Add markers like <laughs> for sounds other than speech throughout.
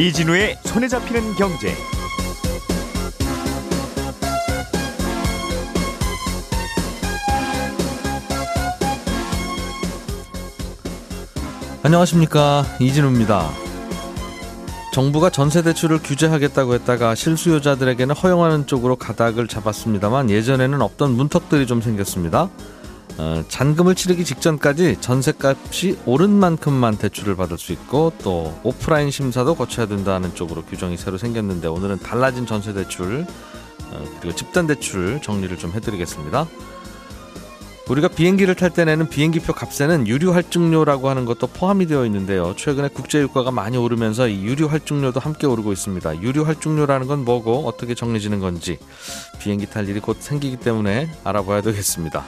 이진우의 손에 잡히는 경제. 안녕하십니까 이진우입니다. 정부가 전세 대출을 규제하겠다고 했다가 실수요자들에게는 허용하는 쪽으로 가닥을 잡았습니다만 예전에는 없던 문턱들이 좀 생겼습니다. 어, 잔금을 치르기 직전까지 전세값이 오른 만큼만 대출을 받을 수 있고 또 오프라인 심사도 거쳐야 된다는 쪽으로 규정이 새로 생겼는데 오늘은 달라진 전세 대출 어, 그리고 집단 대출 정리를 좀 해드리겠습니다. 우리가 비행기를 탈 때 내는 비행기표 값에는 유류 할증료라고 하는 것도 포함이 되어 있는데요. 최근에 국제 유가가 많이 오르면서 이 유류 할증료도 함께 오르고 있습니다. 유류 할증료라는 건 뭐고 어떻게 정리지는 건지 비행기 탈 일이 곧 생기기 때문에 알아봐야 되겠습니다.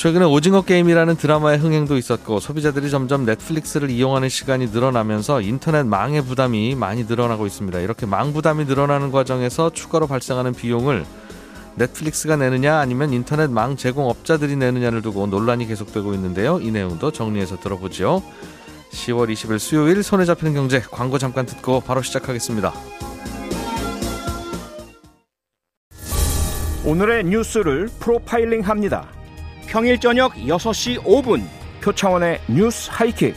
최근에 오징어 게임이라는 드라마의 흥행도 있었고 소비자들이 점점 넷플릭스를 이용하는 시간이 늘어나면서 인터넷 망의 부담이 많이 늘어나고 있습니다. 이렇게 망 부담이 늘어나는 과정에서 추가로 발생하는 비용을 넷플릭스가 내느냐 아니면 인터넷 망 제공업자들이 내느냐를 두고 논란이 계속되고 있는데요. 이 내용도 정리해서 들어보죠. 10월 20일 수요일 손에 잡히는 경제 광고 잠깐 듣고 바로 시작하겠습니다. 오늘의 뉴스를 프로파일링 합니다. 평일 저녁 6시 5분 표창원의 뉴스 하이킥.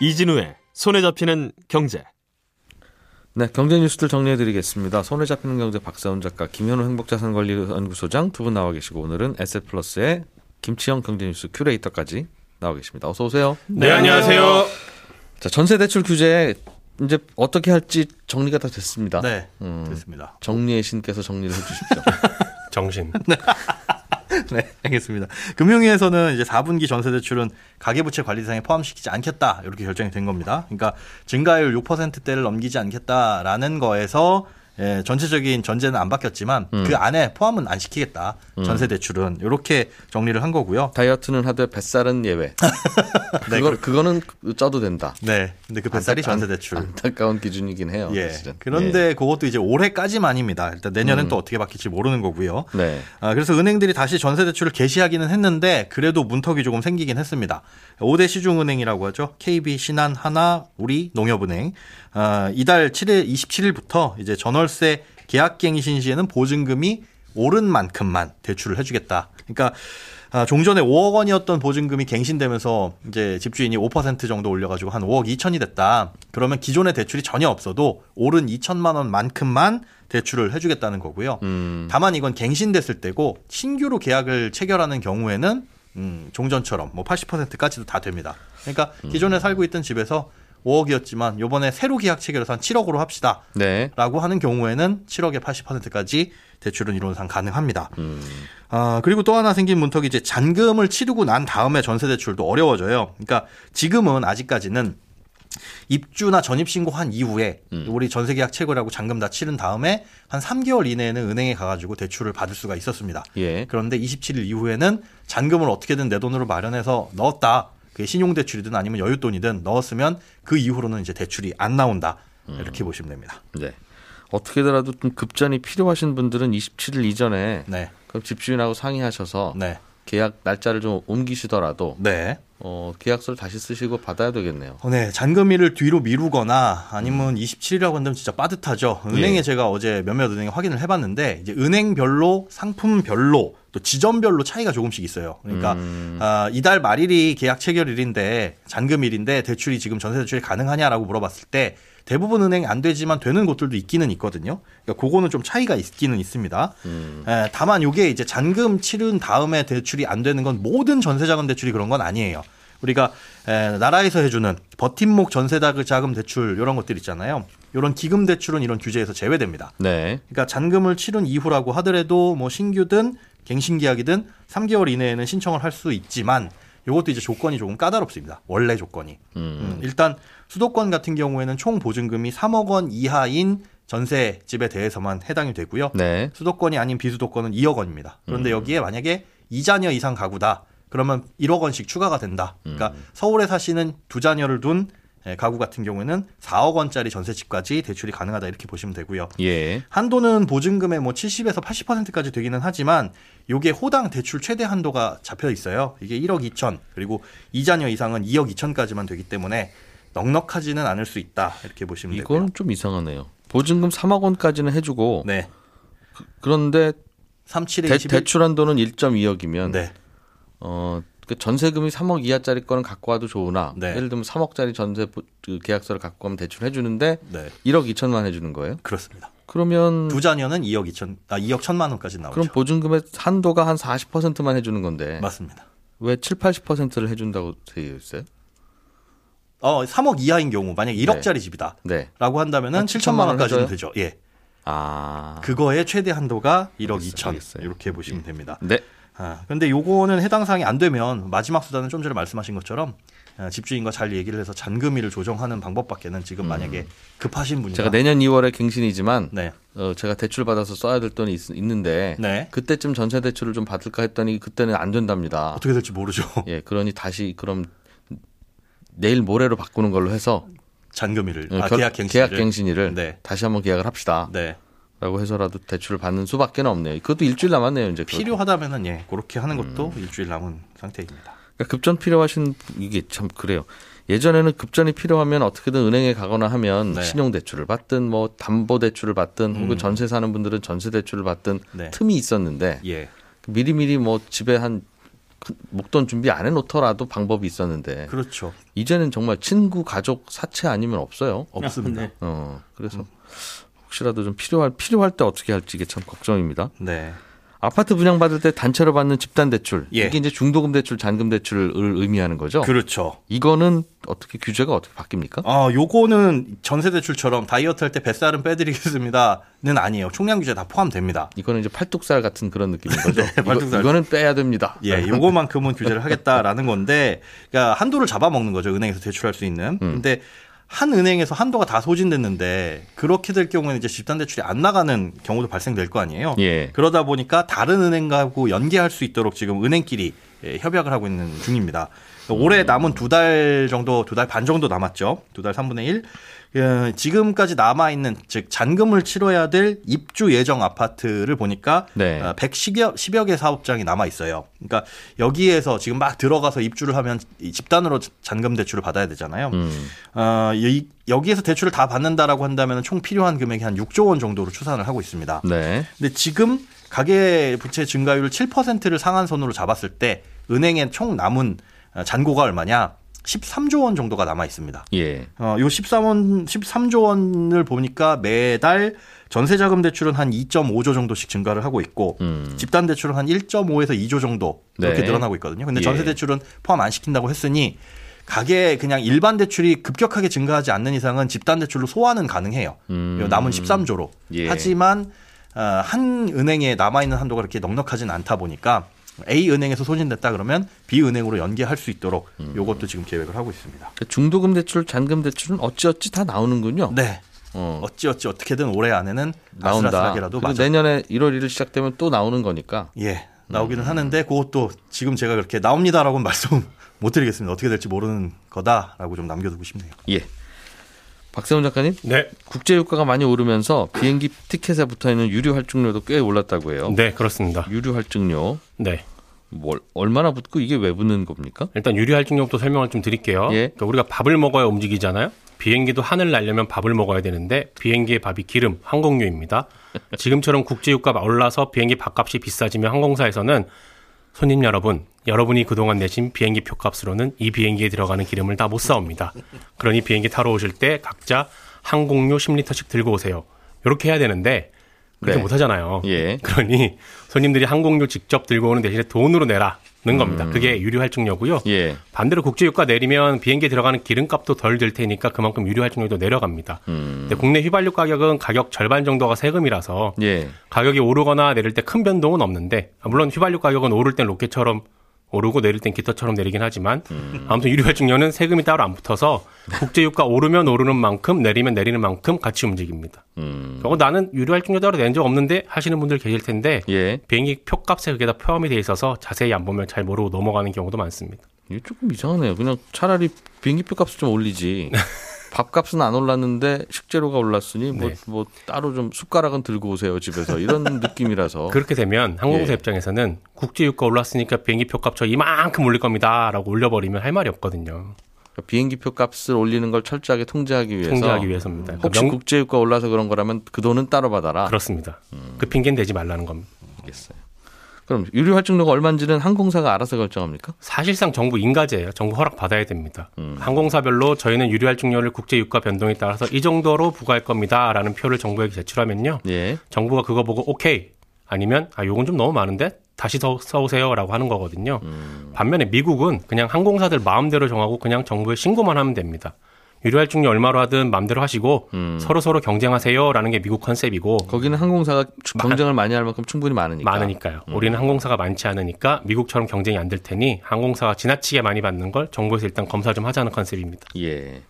이진우의 손에 잡히는 경제. 네, 경제 뉴스들 정리해드리겠습니다. 손에 잡히는 경제 박사훈 작가, 김현우 행복자산관리연구소장 두 분 나와 계시고 오늘은 에셋플러스의 김치영 경제 뉴스 큐레이터까지 나와 계십니다. 어서 오세요. 네, 안녕하세요. 자, 전세 대출 규제 이제 어떻게 할지 정리가 다 됐습니다. 네, 음, 됐습니다. 정리의 신께서 정리를 해주십시오. <laughs> 정신. <laughs> 네, 알겠습니다. 금융위에서는 이제 4분기 전세 대출은 가계부채 관리 대상에 포함시키지 않겠다 이렇게 결정이 된 겁니다. 그러니까 증가율 6%대를 넘기지 않겠다라는 거에서 예, 전체적인 전제는 안 바뀌었지만 음. 그 안에 포함은 안 시키겠다. 전세 대출은 이렇게 정리를 한 거고요. 다이어트는 하되 뱃살은 예외. <laughs> 네, 그거 그거는 쪄도 된다. 네, 근데 그 뱃살이 안타- 전세 대출. 안타까운 기준이긴 해요. 예. 사실은. 그런데 그것도 이제 올해까지만입니다. 일단 내년엔 음. 또 어떻게 바뀔지 모르는 거고요. 예. 네. 아, 그래서 은행들이 다시 전세 대출을 개시하기는 했는데 그래도 문턱이 조금 생기긴 했습니다. 5대 시중은행이라고 하죠. KB, 신한, 하나, 우리, 농협은행. 아, 이달 7일 27일부터 이제 전월세 계약갱신 시에는 보증금이 오른 만큼만 대출을 해주겠다. 그러니까 아, 종전에 5억 원이었던 보증금이 갱신되면서 이제 집주인이 5% 정도 올려가지고 한 5억 2천이 됐다. 그러면 기존의 대출이 전혀 없어도 오른 2천만 원만큼만 대출을 해주겠다는 거고요. 음. 다만 이건 갱신됐을 때고 신규로 계약을 체결하는 경우에는 음, 종전처럼 뭐 80%까지도 다 됩니다. 그러니까 기존에 살고 있던 집에서 5억이었지만 요번에 새로 계약 체결해서 한 7억으로 합시다. 네. 라고 하는 경우에는 7억의 80%까지 대출은 이론상 가능합니다. 음. 아, 그리고 또 하나 생긴 문턱이 이제 잔금을 치르고 난 다음에 전세 대출도 어려워져요. 그러니까 지금은 아직까지는 입주나 전입 신고한 이후에 음. 우리 전세 계약 체결하고 잔금 다 치른 다음에 한 3개월 이내에는 은행에 가가지고 대출을 받을 수가 있었습니다. 예. 그런데 27일 이후에는 잔금을 어떻게든 내 돈으로 마련해서 넣었다. 그게 신용대출이든 아니면 여윳돈이든 넣었으면 그 이후로는 이제 대출이 안 나온다. 이렇게 보시면 됩니다. 네. 어떻게더라도 좀 급전이 필요하신 분들은 27일 이전에 네. 그럼 집주인하고 상의하셔서 네. 계약 날짜를 좀 옮기시더라도 네. 어, 계약서를 다시 쓰시고 받아야 되겠네요. 어, 네, 잔금일을 뒤로 미루거나 아니면 27일이라고 한다면 진짜 빠듯하죠. 은행에 예. 제가 어제 몇몇 은행에 확인을 해봤는데 이제 은행별로 상품별로 또 지점별로 차이가 조금씩 있어요. 그러니까 음. 아, 이달 말일이 계약 체결일인데 잔금일인데 대출이 지금 전세 대출이 가능하냐라고 물어봤을 때 대부분 은행이 안 되지만 되는 곳들도 있기는 있거든요. 그러니까 그거는 좀 차이가 있기는 있습니다. 음. 에, 다만 이게 이제 잔금 치른 다음에 대출이 안 되는 건 모든 전세자금 대출이 그런 건 아니에요. 우리가 에, 나라에서 해주는 버팀목 전세자금 대출 이런 것들 있잖아요. 이런 기금 대출은 이런 규제에서 제외됩니다. 네. 그러니까 잔금을 치른 이후라고 하더라도 뭐 신규든 갱신 계약이든 3개월 이내에는 신청을 할 수 있지만 이것도 이제 조건이 조금 까다롭습니다. 원래 조건이. 음. 음, 일단 수도권 같은 경우에는 총 보증금이 3억 원 이하인 전세 집에 대해서만 해당이 되고요. 네. 수도권이 아닌 비수도권은 2억 원입니다. 그런데 여기에 만약에 2자녀 이상 가구다. 그러면 1억 원씩 추가가 된다. 그러니까 서울에 사시는 두 자녀를 둔 예, 가구 같은 경우에는 4억 원짜리 전세집까지 대출이 가능하다 이렇게 보시면 되고요. 예. 한도는 보증금의 뭐 70에서 80%까지 되기는 하지만 요게 호당 대출 최대 한도가 잡혀 있어요. 이게 1억 2천 그리고 이자녀 이상은 2억 2천까지만 되기 때문에 넉넉하지는 않을 수 있다 이렇게 보시면 되고요. 이거는 좀 이상하네요. 보증금 3억 원까지는 해주고 네. 그 런데 37에 대, 21. 대 출 한도는 1.2억이면 네. 어, 그 전세금이 3억 이하짜리 거는 갖고 와도 좋으나 네. 예를 들면 3억짜리 전세 보- 그 계약서를 갖고 가면 대출 해주는데 네. 1억 2천만 해주는 거예요. 그렇습니다. 그러면 두 자녀는 2억 2천 아 2억 1천만 원까지 나오죠. 그럼 보증금의 한도가 한 40%만 해주는 건데 맞습니다. 왜 7, 80%를 해준다고 되어 있어요? 어 3억 이하인 경우 만약 1억짜리 집이다. 네. 라고 한다면은 한 7천만 7천만 원까지는 원 되죠. 예. 아. 그거의 최대 한도가 1억 알겠어요, 2천 알겠어요. 이렇게 보시면 됩니다. 네. 아, 근데 요거는 해당 사항이 안 되면 마지막 수단은 좀 전에 말씀하신 것처럼 아, 집주인과 잘 얘기를 해서 잔금위를 조정하는 방법밖에는 지금 만약에 급하신 분이다. 음. 제가 내년 2월에 갱신이지만 네. 어, 제가 대출 받아서 써야 될 돈이 있, 는데 네. 그때쯤 전세 대출을 좀 받을까 했더니 그때는 안 된답니다. 어떻게 될지 모르죠. 예, 그러니 다시 그럼 내일 모레로 바꾸는 걸로 해서 어, 아, 결- 계약 갱신 계약 갱신일을 네. 다시 한번 계약을 합시다. 네. 라고 해서라도 대출을 받는 수밖에 없네요. 그것도 일주일 남았네요, 이제. 필요하다면은 예, 그렇게 하는 것도 음. 일주일 남은 상태입니다. 그러니까 급전 필요하신 이게 참 그래요. 예전에는 급전이 필요하면 어떻게든 은행에 가거나 하면 네. 신용 대출을 받든 뭐 담보 대출을 받든 혹은 전세 사는 분들은 전세 대출을 받든 네. 틈이 있었는데 예. 미리미리 뭐 집에 한큰 목돈 준비 안 해놓더라도 방법이 있었는데 그렇죠. 이제는 정말 친구 가족 사채 아니면 없어요. 없습니다. 네. 어 그래서 혹시라도 좀 필요할 필요할 때 어떻게 할지 이게 참 걱정입니다. 네. 아파트 분양 받을 때 단체로 받는 집단 대출 예. 이게 이제 중도금 대출, 잔금 대출을 의미하는 거죠. 그렇죠. 이거는 어떻게 규제가 어떻게 바뀝니까? 어, 요거는 전세 대출처럼 다이어트 할 때 뱃살은 빼드리겠습니다는 아니에요. 총량 규제 다 포함됩니다. 이거는 이제 팔뚝살 같은 그런 느낌인 거죠. <laughs> 네, 팔뚝살. 이거, 는 빼야 됩니다. 예, 요거만큼은 규제를 하겠다라는 건데, 그러니까 한도를 잡아먹는 거죠. 은행에서 대출할 수 있는. 음. 근데 한 은행에서 한도가 다 소진됐는데 그렇게 될 경우에는 이제 집단 대출이 안 나가는 경우도 발생될 거 아니에요. 예. 그러다 보니까 다른 은행하고 연계할 수 있도록 지금 은행끼리 예, 협약을 하고 있는 중입니다. 올해 남은 두 달 정도, 두 달 반 정도 남았죠. 두달 3분의 1. 예, 지금까지 남아 있는, 즉, 잔금을 치러야 될 입주 예정 아파트를 보니까 네. 어, 110여, 10여 개 사업장이 남아 있어요. 그러니까 여기에서 지금 막 들어가서 입주를 하면 이 집단으로 잔금 대출을 받아야 되잖아요. 음. 어, 이- 여기에서 대출을 다 받는다라고 한다면 총 필요한 금액이 한 6조 원 정도로 추산을 하고 있습니다. 네. 근데 지금 가계 부채 증가율 7%를 상한선으로 잡았을 때 은행에 총 남은 어, 잔고가 얼마냐? 13조 원 정도가 남아 있습니다. 예. 어, 요 13원, 13조 원을 보니까 매달 전세자금 대출은 한 2.5조 정도씩 증가를 하고 있고 음. 집단 대출은 한 1.5에서 2조 정도 이렇게 네. 늘어나고 있거든요. 근데 예. 전세 대출은 포함 안 시킨다고 했으니 가계 그냥 일반 대출이 급격하게 증가하지 않는 이상은 집단 대출로 소화는 가능해요. 음. 요 남은 13조로. 예. 하지만 어, 한 은행에 남아 있는 한도가 그렇게 넉넉하진 않다 보니까 A 은행에서 소진됐다 그러면 B 은행으로 연계할 수 있도록 음. 요것도 지금 계획을 하고 있습니다. 그 중도금 대출, 잔금 대출은 어찌어찌 다 나오는군요. 네. 어, 어찌 어찌 어떻게든 올해 안에는 나온다. 내년에 1월 1일 시작되면 또 나오는 거니까. 예. 나오기는 음. 하는데 그것도 지금 제가 그렇게 나옵니다라고는 <laughs> 말씀 못 드리겠습니다. 어떻게 될지 모르는 거다라고 좀 남겨두고 싶네요. 예. 박세훈 작가님, 네, 국제 유가가 많이 오르면서 비행기 티켓에 붙어 있는 유류 할증료도 꽤 올랐다고 해요. 네 그렇습니다. 유류 할증료 네, 뭘 얼마나 붙고 이게 왜 붙는 겁니까? 일단 유리할증료부터 설명을 좀 드릴게요. 예. 그러니까 우리가 밥을 먹어야 움직이잖아요. 비행기도 하늘 날려면 밥을 먹어야 되는데 비행기의 밥이 기름, 항공유입니다. 지금처럼 국제유가가 올라서 비행기 밥값이 비싸지면 항공사에서는 손님 여러분, 여러분이 그동안 내신 비행기 표값으로는 이 비행기에 들어가는 기름을 다 못 사옵니다. 그러니 비행기 타러 오실 때 각자 항공유 10리터씩 들고 오세요. 이렇게 해야 되는데 그렇게 네. 못 하잖아요. 예. 그러니 손님들이 항공유 직접 들고 오는 대신에 돈으로 내라 는 겁니다. 그게 유류할증료고요. 예. 반대로 국제유가 내리면 비행기에 들어가는 기름값도 덜 들 테니까 그만큼 유류할증료도 내려갑니다. 음. 근데 국내 휘발유 가격은 가격 절반 정도가 세금이라서 예. 가격이 오르거나 내릴 때 큰 변동은 없는데 아, 물론 휘발유 가격은 오를 땐 로켓처럼 오르고 내릴 땐 깃털처럼 내리긴 하지만 음. 아무튼 유류할증료는 세금이 따로 안 붙어서 국제유가 오르면 오르는 만큼 내리면 내리는 만큼 같이 움직입니다. 음. 어, 나는 유류할증료 따로 낸 적 없는데 하시는 분들 계실 텐데 예. 비행기 표값에 그게 다 포함이 돼 있어서 자세히 안 보면 잘 모르고 넘어가는 경우도 많습니다. 이게 조금 이상하네요. 그냥 차라리 비행기 표 값을 좀 올리지. <laughs> 밥값은 안 올랐는데 식재료가 올랐으니 뭐, 네. 뭐 따로 좀 숟가락은 들고 오세요 집에서 이런 <laughs> 느낌이라서 그렇게 되면 항공사 예. 입장에서는 국제유가 올랐으니까 비행기 표 값 저 이만큼 올릴 겁니다라고 올려버리면 할 말이 없거든요. 그러니까 비행기표 값을 올리는 걸 철저하게 통제하기 위해서 통제하기 위해서입니다. 그러니까 혹시 명- 국제유가 올라서 그런 거라면 그 돈은 따로 받아라. 그렇습니다. 음. 그 핑계는 대지 말라는 겁니다. 알겠어요. 그럼 유류 활증료가 얼마인지는 항공사가 알아서 결정합니까? 사실상 정부 인가제예요. 정부 허락 받아야 됩니다. 음. 항공사별로 저희는 유류할증료를 국제 유가 변동에 따라서 이 정도로 부과할 겁니다라는 표를 정부에게 제출하면요. 예. 정부가 그거 보고 오케이 아니면 아 요건 좀 너무 많은데 다시 더 써오세요라고 하는 거거든요. 음. 반면에 미국은 그냥 항공사들 마음대로 정하고 그냥 정부에 신고만 하면 됩니다. 유류할증료 얼마로 하든 마음대로 하시고 음. 서로 서로 경쟁하세요라는 게 미국 컨셉이고 거기는 항공사가 추- 경쟁을 많이 할 만큼 충분히 많으니까. 많으니까요. 음. 우리는 항공사가 많지 않으니까 미국처럼 경쟁이 안 될 테니 항공사가 지나치게 많이 받는 걸 정부에서 일단 검사 좀 하자는 컨셉입니다. 예.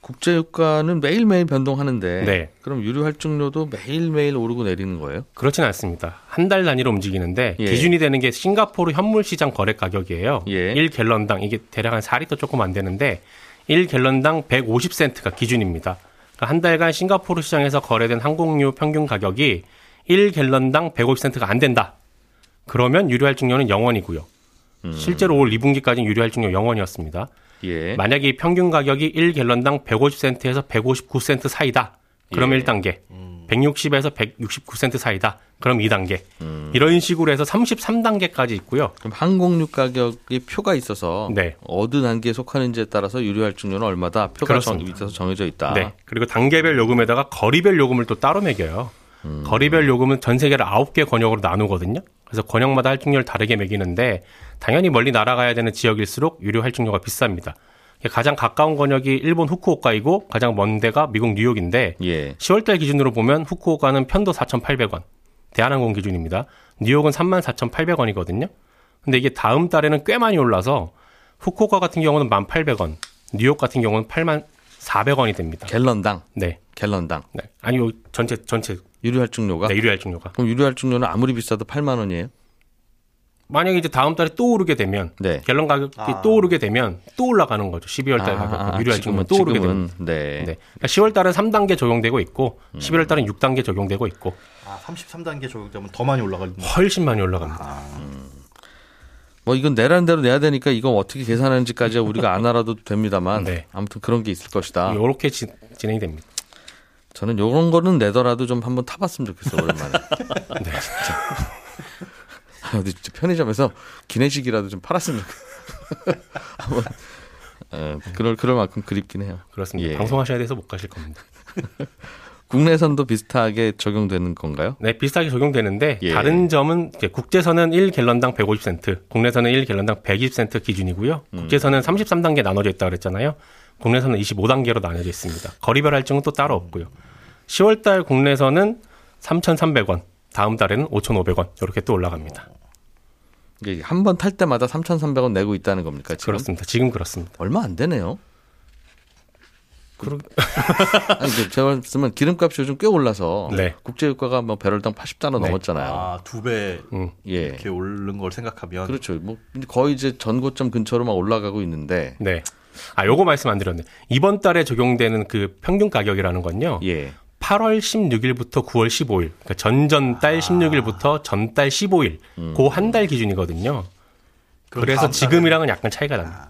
국제유가는 매일매일 변동하는데 네. 그럼 유류 활증료도 매일매일 오르고 내리는 거예요? 그렇진 않습니다. 한 달 단위로 움직이는데 예. 기준이 되는 게 싱가포르 현물 시장 거래 가격이에요. 예. 1갤런당 이게 대략 한 4리터 조금 안 되는데 1갤런당 150센트가 기준입니다. 그러니까 한 달간 싱가포르 시장에서 거래된 항공유 평균 가격이 1갤런당 150센트가 안 된다. 그러면 유류 할증료는 0원이고요. 음. 실제로 올 2분기까지는 유류 할증료 0원이었습니다. 예. 만약에 이 평균 가격이 1갤런당 150센트에서 159센트 사이다. 그럼 예. 1단계. 160에서 169센트 사이다. 그럼 2단계. 음. 이런 식으로 해서 33단계까지 있고요. 그럼 항공유 가격이 표가 있어서 네. 어느 단계에 속하는지에 따라서 유류 활증료는 얼마다 표가 정, 그렇습니다. 있어서 정해져 있다. 네. 그리고 단계별 요금에다가 거리별 요금을 또 따로 매겨요. 음. 거리별 요금은 전 세계를 9개 권역으로 나누거든요. 그래서 권역마다 할증료를 다르게 매기는데 당연히 멀리 날아가야 되는 지역일수록 유료 할증료가 비쌉니다. 가장 가까운 권역이 일본 후쿠오카이고 가장 먼 데가 미국 뉴욕인데 예. 10월달 기준으로 보면 후쿠오카는 편도 4,800원, 대한항공 기준입니다. 뉴욕은 34,800원이거든요. 근데 이게 다음 달에는 꽤 많이 올라서 후쿠오카 같은 경우는 1,800원, 뉴욕 같은 경우는 8,400원이 됩니다. 갤런당. 네. 갤런당. 네. 아니, 요 전체, 전체, 유류 활증료가 네, 유류 할증료가. 그럼 유류 활증료는 아무리 비싸도 8만 원이에요? 만약에 이제 다음 달에 또 오르게 되면, 네. 갤런 가격이 아. 또 오르게 되면 또 올라가는 거죠. 12월 달 가격. 유류할증료 또 오르게 되면. 지금은 네. 네. 그러니까 10월 달은 3단계 적용되고 있고, 음. 11월 달은 6단계 적용되고 있고, 아, 33단계 적용되면 더 많이 올라가는 훨씬 많이 올라갑니다. 뭐 이건 내라는 대로 내야 되니까 이거 어떻게 계산하는지까지 우리가 안 알아도 됩니다만 <laughs> 네. 아무튼 그런 게 있을 것이다. 요렇게 지- 진행이 됩니다. 저는 요런 거는 내더라도 좀 한번 타봤으면 좋겠어 오랜만에. <laughs> 네. 아, 어디 진짜 편의점에서 기내식이라도 좀 팔았으면 좋겠어. <laughs> 한번 에, 그럴 그럴 만큼 그립긴 해요. 그렇습니다. 예. 방송하셔야 돼서 못 가실 겁니다. <laughs> 국내선도 비슷하게 적용되는 건가요? 네, 비슷하게 적용되는데 예. 다른 점은 국제선은 1갤런당 150센트, 국내선은 1갤런당 120센트 기준이고요. 음. 국제선은 33단계 나눠져 있다고 그랬잖아요. 국내선은 25단계로 나눠져 있습니다. 거리별 할증은 또 따로 없고요. 10월 달 국내선은 3,300원, 다음 달에는 5,500원 이렇게 또 올라갑니다. 이게 한 번 탈 때마다 3,300원 내고 있다는 겁니까? 지금? 그렇습니다. 지금 그렇습니다. 얼마 안 되네요. 그러- <laughs> 아니, 이제 제가 말씀은 기름값이 요즘 꽤 올라서 네. 국제유가가 뭐 배럴당 80달러 네. 넘었잖아요. 아, 두배 음, 예. 이렇게 오른 걸 생각하면 그렇죠. 뭐 거의 이제 전고점 근처로 막 올라가고 있는데 네. 아, 요거 말씀 안 드렸네. 이번 달에 적용되는 그 평균 가격이라는 건요. 예. 8월 16일부터 9월 15일, 그러니까 전전달 16일부터 전달 15일, 그한달 기준이거든요. 그래서 지금이랑은 약간 차이가 납니다.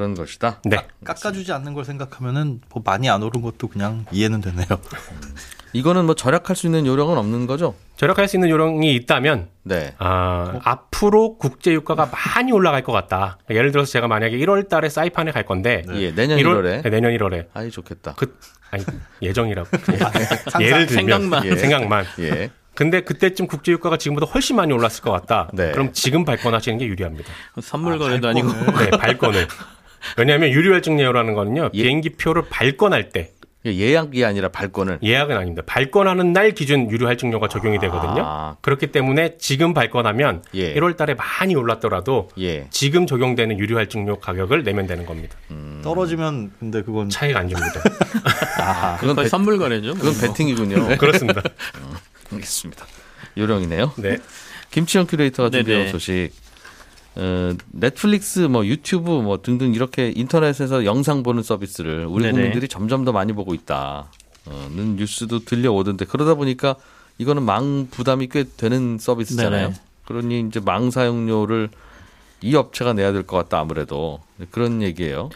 그런 것이다. 네. 깎아주지 않는 걸 생각하면은 뭐 많이 안 오른 것도 그냥 이해는 되네요. <laughs> 이거는 뭐 절약할 수 있는 요령은 없는 거죠? 절약할 수 있는 요령이 있다면, 네. 아, 앞으로 국제 유가가 많이 올라갈 것 같다. 예를 들어서 제가 만약에 1월 달에 사이판에 갈 건데, 예, 내년 1월 1월 에. 네, 내년 1월에. 아이 좋겠다. 그, 아니, 예정이라고. <laughs> 예를 들면. 생각만. 예. 생각만. 예. 근데 그때쯤 국제 유가가 지금보다 훨씬 많이 올랐을 것 같다. 네. 그럼 지금 발권하시는 게 유리합니다. 선물 거래도 아니고 네, 발권을. <laughs> 왜냐하면 유류할증료라는 거는요, 예. 비행기 표를 발권할 때, 예약이 아니라 발권을. 예약은 아닙니다. 발권하는 날 기준 유류할증료가 적용이 되거든요. 아. 그렇기 때문에 지금 발권하면 예. 1월 달에 많이 올랐더라도 예. 지금 적용되는 유류할증료 가격을 내면 되는 겁니다. 떨어지면 근데 그건 차이가 안 줍니다. <laughs> 아, 그건 거의 배, 선물 거래죠. 그건 배팅이군요. 그렇습니다. 알겠습니다. 요령이네요. 네. 김치영 큐레이터가 네네. 준비한 소식. 어, 넷플릭스, 뭐 유튜브, 뭐 등등 이렇게 인터넷에서 영상 보는 서비스를 우리 네네. 국민들이 점점 더 많이 보고 있다는 뉴스도 들려오던데 그러다 보니까 이거는 망 부담이 꽤 되는 서비스잖아요. 네네. 그러니 이제 망 사용료를 이 업체가 내야 될 것 같다 아무래도 그런 얘기예요.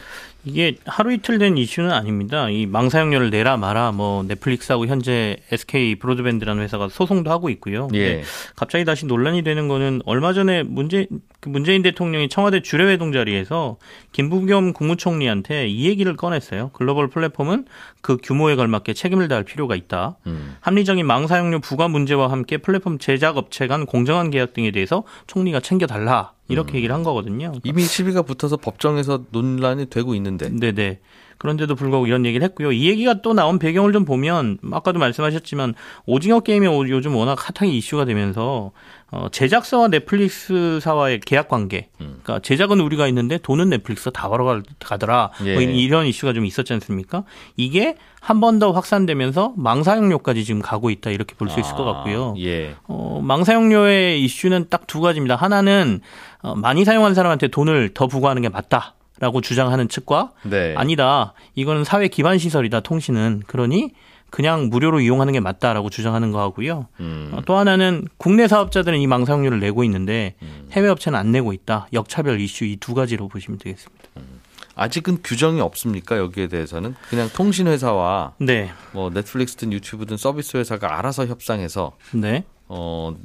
이게 하루 이틀 된 이슈는 아닙니다. 이 망사용료를 내라 마라 뭐 넷플릭스하고 현재 SK 브로드밴드라는 회사가 소송도 하고 있고요. 예. 갑자기 다시 논란이 되는 거는 얼마 전에 문재 그 문재인 대통령이 청와대 주례회동 자리에서 김부겸 국무총리한테 이 얘기를 꺼냈어요. 글로벌 플랫폼은 그 규모에 걸맞게 책임을 다할 필요가 있다. 음. 합리적인 망사용료 부과 문제와 함께 플랫폼 제작 업체 간 공정한 계약 등에 대해서 총리가 챙겨달라 이렇게 얘기를 한 거거든요. 이미 시비가 붙어서 법정에서 논란이 되고 있는 데 네네. 그런데도 불구하고 이런 얘기를 했고요. 이 얘기가 또 나온 배경을 좀 보면 아까도 말씀하셨지만 오징어 게임이 오- 요즘 워낙 핫하게 이슈가 되면서 어, 제작사와 넷플릭스사와의 계약 관계. 그러니까 제작은 우리가 있는데 돈은 넷플릭스가 다 벌어 가더라. 예. 뭐 이- 이런 이슈가 좀 있었지 않습니까? 이게 한 번 더 확산되면서 망사용료까지 지금 가고 있다 이렇게 볼 수 있을 것 같고요. 아, 예. 어, 망사용료의 이슈는 딱 두 가지입니다. 하나는 어, 많이 사용한 사람한테 돈을 더 부과하는 게 맞다 라고 주장하는 측과 네. 아니다. 이거는 사회 기반 시설이다. 통신은 그러니 그냥 무료로 이용하는 게 맞다라고 주장하는 거 하고요. 음. 어, 또 하나는 국내 사업자들은 이 망사용료를 내고 있는데 음. 해외 업체는 안 내고 있다. 역차별 이슈 이 두 가지로 보시면 되겠습니다. 아직은 규정이 없습니까 여기에 대해서는 그냥 통신 회사와 네, 뭐 넷플릭스든 유튜브든 서비스 회사가 알아서 협상해서 네. 어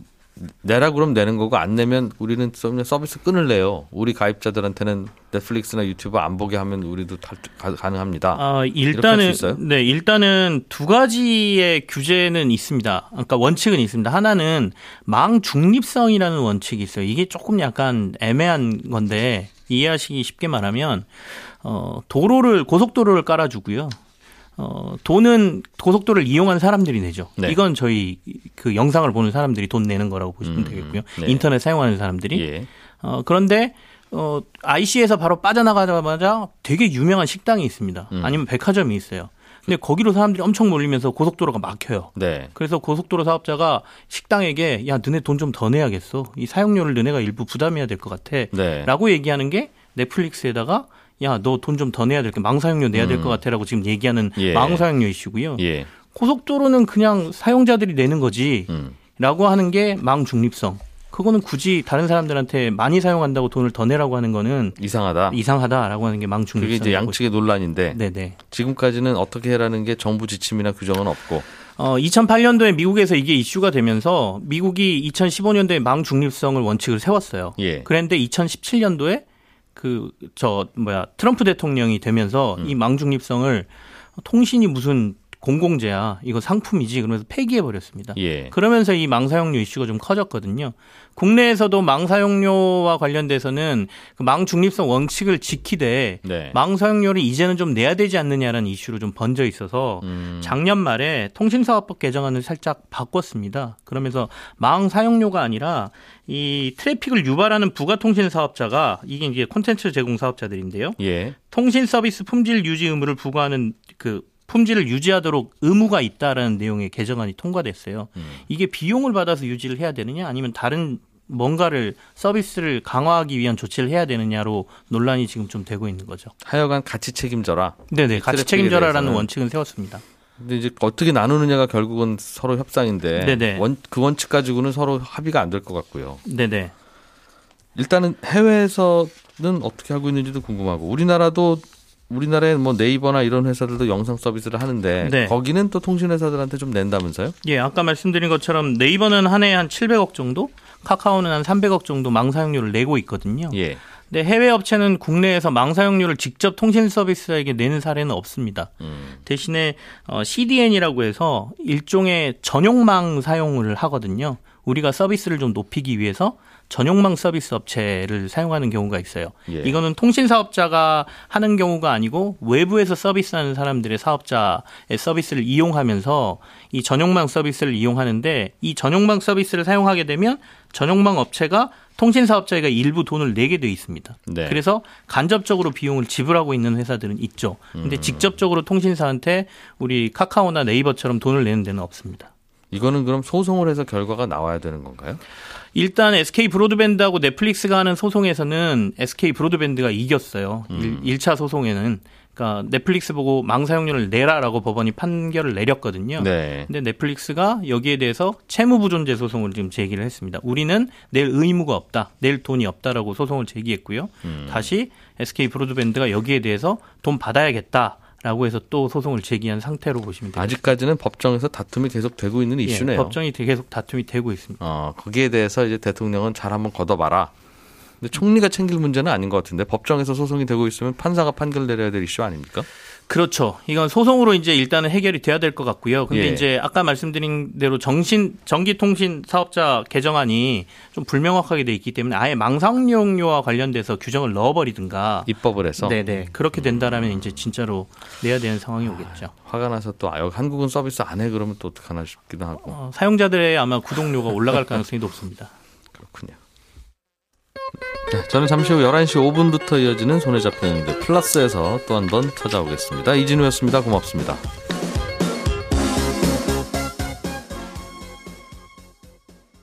내라 그럼 내는 거고 안 내면 우리는 서비스 끊을래요. 우리 가입자들한테는 넷플릭스나 유튜브 안 보게 하면 우리도 탈- 가, 가능합니다. 아, 일단은? 네, 일단은 두 가지의 규제는 있습니다. 그러니까 원칙은 있습니다. 하나는 망 중립성이라는 원칙이 있어요. 이게 조금 약간 애매한 건데 이해하시기 쉽게 말하면 어, 도로를 고속도로를 깔아 주고요. 어, 돈은 고속도로를 이용한 사람들이 내죠. 네. 이건 저희 그 영상을 보는 사람들이 돈 내는 거라고 보시면 음, 되겠고요. 네. 인터넷 사용하는 사람들이 예. 어, 그런데 어, IC에서 바로 빠져나가자마자 되게 유명한 식당이 있습니다. 음. 아니면 백화점이 있어요. 근데 거기로 사람들이 엄청 몰리면서 고속도로가 막혀요. 네. 그래서 고속도로 사업자가 식당에게 야, 너네 돈 좀 더 내야겠어. 이 사용료를 너네가 일부 부담해야 될 것 같아. 네. 라고 얘기하는 게 넷플릭스에다가 야, 너 돈 좀 더 내야 될 거, 망사용료 내야 될 것 같아라고 지금 얘기하는 예. 망사용료 이슈고요. 예. 고속도로는 그냥 사용자들이 내는 거지. 음. 라고 하는 게 망 중립성. 그거는 굳이 다른 사람들한테 많이 사용한다고 돈을 더 내라고 하는 거는 이상하다. 이상하다라고 하는 게 망 중립성. 그게 이제 양측의 논란인데 네네. 지금까지는 어떻게 해라는 게 정부 지침이나 규정은 없고 어, 2008년도에 미국에서 이게 이슈가 되면서 미국이 2015년도에 망 중립성을 원칙을 세웠어요. 예. 그런데 2017년도에 그 저 뭐야 트럼프 대통령이 되면서 음. 이 망 중립성을 통신이 무슨 공공재야 이거 상품이지 그러면서 폐기해 버렸습니다. 예. 그러면서 이 망사용료 이슈가 좀 커졌거든요. 국내에서도 망사용료와 관련돼서는 그 망중립성 원칙을 지키되 네. 망사용료를 이제는 좀 내야 되지 않느냐라는 이슈로 좀 번져 있어서 음. 작년 말에 통신사업법 개정안을 살짝 바꿨습니다. 그러면서 망사용료가 아니라 이 트래픽을 유발하는 부가통신 사업자가 이게 이제 콘텐츠 제공 사업자들인데요. 예. 통신 서비스 품질 유지 의무를 부과하는 그 품질을 유지하도록 의무가 있다라는 내용의 개정안이 통과됐어요. 이게 비용을 받아서 유지를 해야 되느냐 아니면 다른 뭔가를 서비스를 강화하기 위한 조치를 해야 되느냐로 논란이 지금 좀 되고 있는 거죠. 하여간 같이 책임져라. 네네. 같이 책임져라라는. 원칙은 세웠습니다. 근데 이제 어떻게 나누느냐가 결국은 서로 협상인데 네네. 원, 그 원칙 가지고는 서로 합의가 안 될 것 같고요. 네네. 일단은 해외에서는 어떻게 하고 있는지도 궁금하고 우리나라도 우리나라에 뭐 네이버나 이런 회사들도 영상 서비스를 하는데 네. 거기는 또 통신 회사들한테 좀 낸다면서요? 예, 아까 말씀드린 것처럼 네이버는 한 해에 한 700억 정도, 카카오는 한 300억 정도 망사용료를 내고 있거든요. 예. 근데 해외 업체는 국내에서 망사용료를 직접 통신 서비스에게 내는 사례는 없습니다. 음. 대신에 어, CDN이라고 해서 일종의 전용망 사용을 하거든요. 우리가 서비스를 좀 높이기 위해서 전용망 서비스 업체를 사용하는 경우가 있어요. 예. 이거는 통신 사업자가 하는 경우가 아니고 외부에서 서비스하는 사람들의 사업자의 서비스를 이용하면서 이 전용망 서비스를 이용하는데 이 전용망 서비스를 사용하게 되면 전용망 업체가 통신 사업자가 일부 돈을 내게 돼 있습니다. 네. 그래서 간접적으로 비용을 지불하고 있는 회사들은 있죠. 근데 음. 직접적으로 통신사한테 우리 카카오나 네이버처럼 돈을 내는 데는 없습니다. 이거는 그럼 소송을 해서 결과가 나와야 되는 건가요? 일단 SK 브로드밴드하고 넷플릭스가 하는 소송에서는 SK 브로드밴드가 이겼어요. 음. 일 1차 소송에는. 그러니까 넷플릭스 보고 망사용료를 내라라고 법원이 판결을 내렸거든요. 네. 근데 넷플릭스가 여기에 대해서 채무부존재 소송을 지금 제기를 했습니다. 우리는 낼 의무가 없다, 낼 돈이 없다라고 소송을 제기했고요. 음. 다시 SK 브로드밴드가 여기에 대해서 돈 받아야겠다 라고 해서 또 소송을 제기한 상태로 보시면 됩니다. 아직까지는 법정에서 다툼이 계속 되고 있는 예, 이슈네요. 법정이 계속 다툼이 되고 있습니다. 어, 거기에 대해서 이제 대통령은 잘 한번 걷어봐라. 근데 총리가 챙길 문제는 아닌 것 같은데 법정에서 소송이 되고 있으면 판사가 판결 내려야 될 이슈 아닙니까? 그렇죠. 이건 소송으로 이제 일단은 해결이 돼야 될 것 같고요. 근데 예. 이제 아까 말씀드린 대로 정신 전기통신 사업자 개정안이 좀 불명확하게 돼 있기 때문에 아예 망상용료와 관련돼서 규정을 넣어버리든가. 입법을 해서 네네. 그렇게 된다라면 이제 진짜로 내야 되는 상황이 오겠죠. 화가 나서 또 아, 여기 한국은 서비스 안 해 그러면 또 어떡하나 싶기도 하고 어, 사용자들의 아마 구독료가 올라갈 가능성이 높습니다. 네, 저는 잠시 후 11시 5분부터 이어지는 손에 잡히는 데 플러스에서 또 한 번 찾아오겠습니다. 이진우였습니다. 고맙습니다.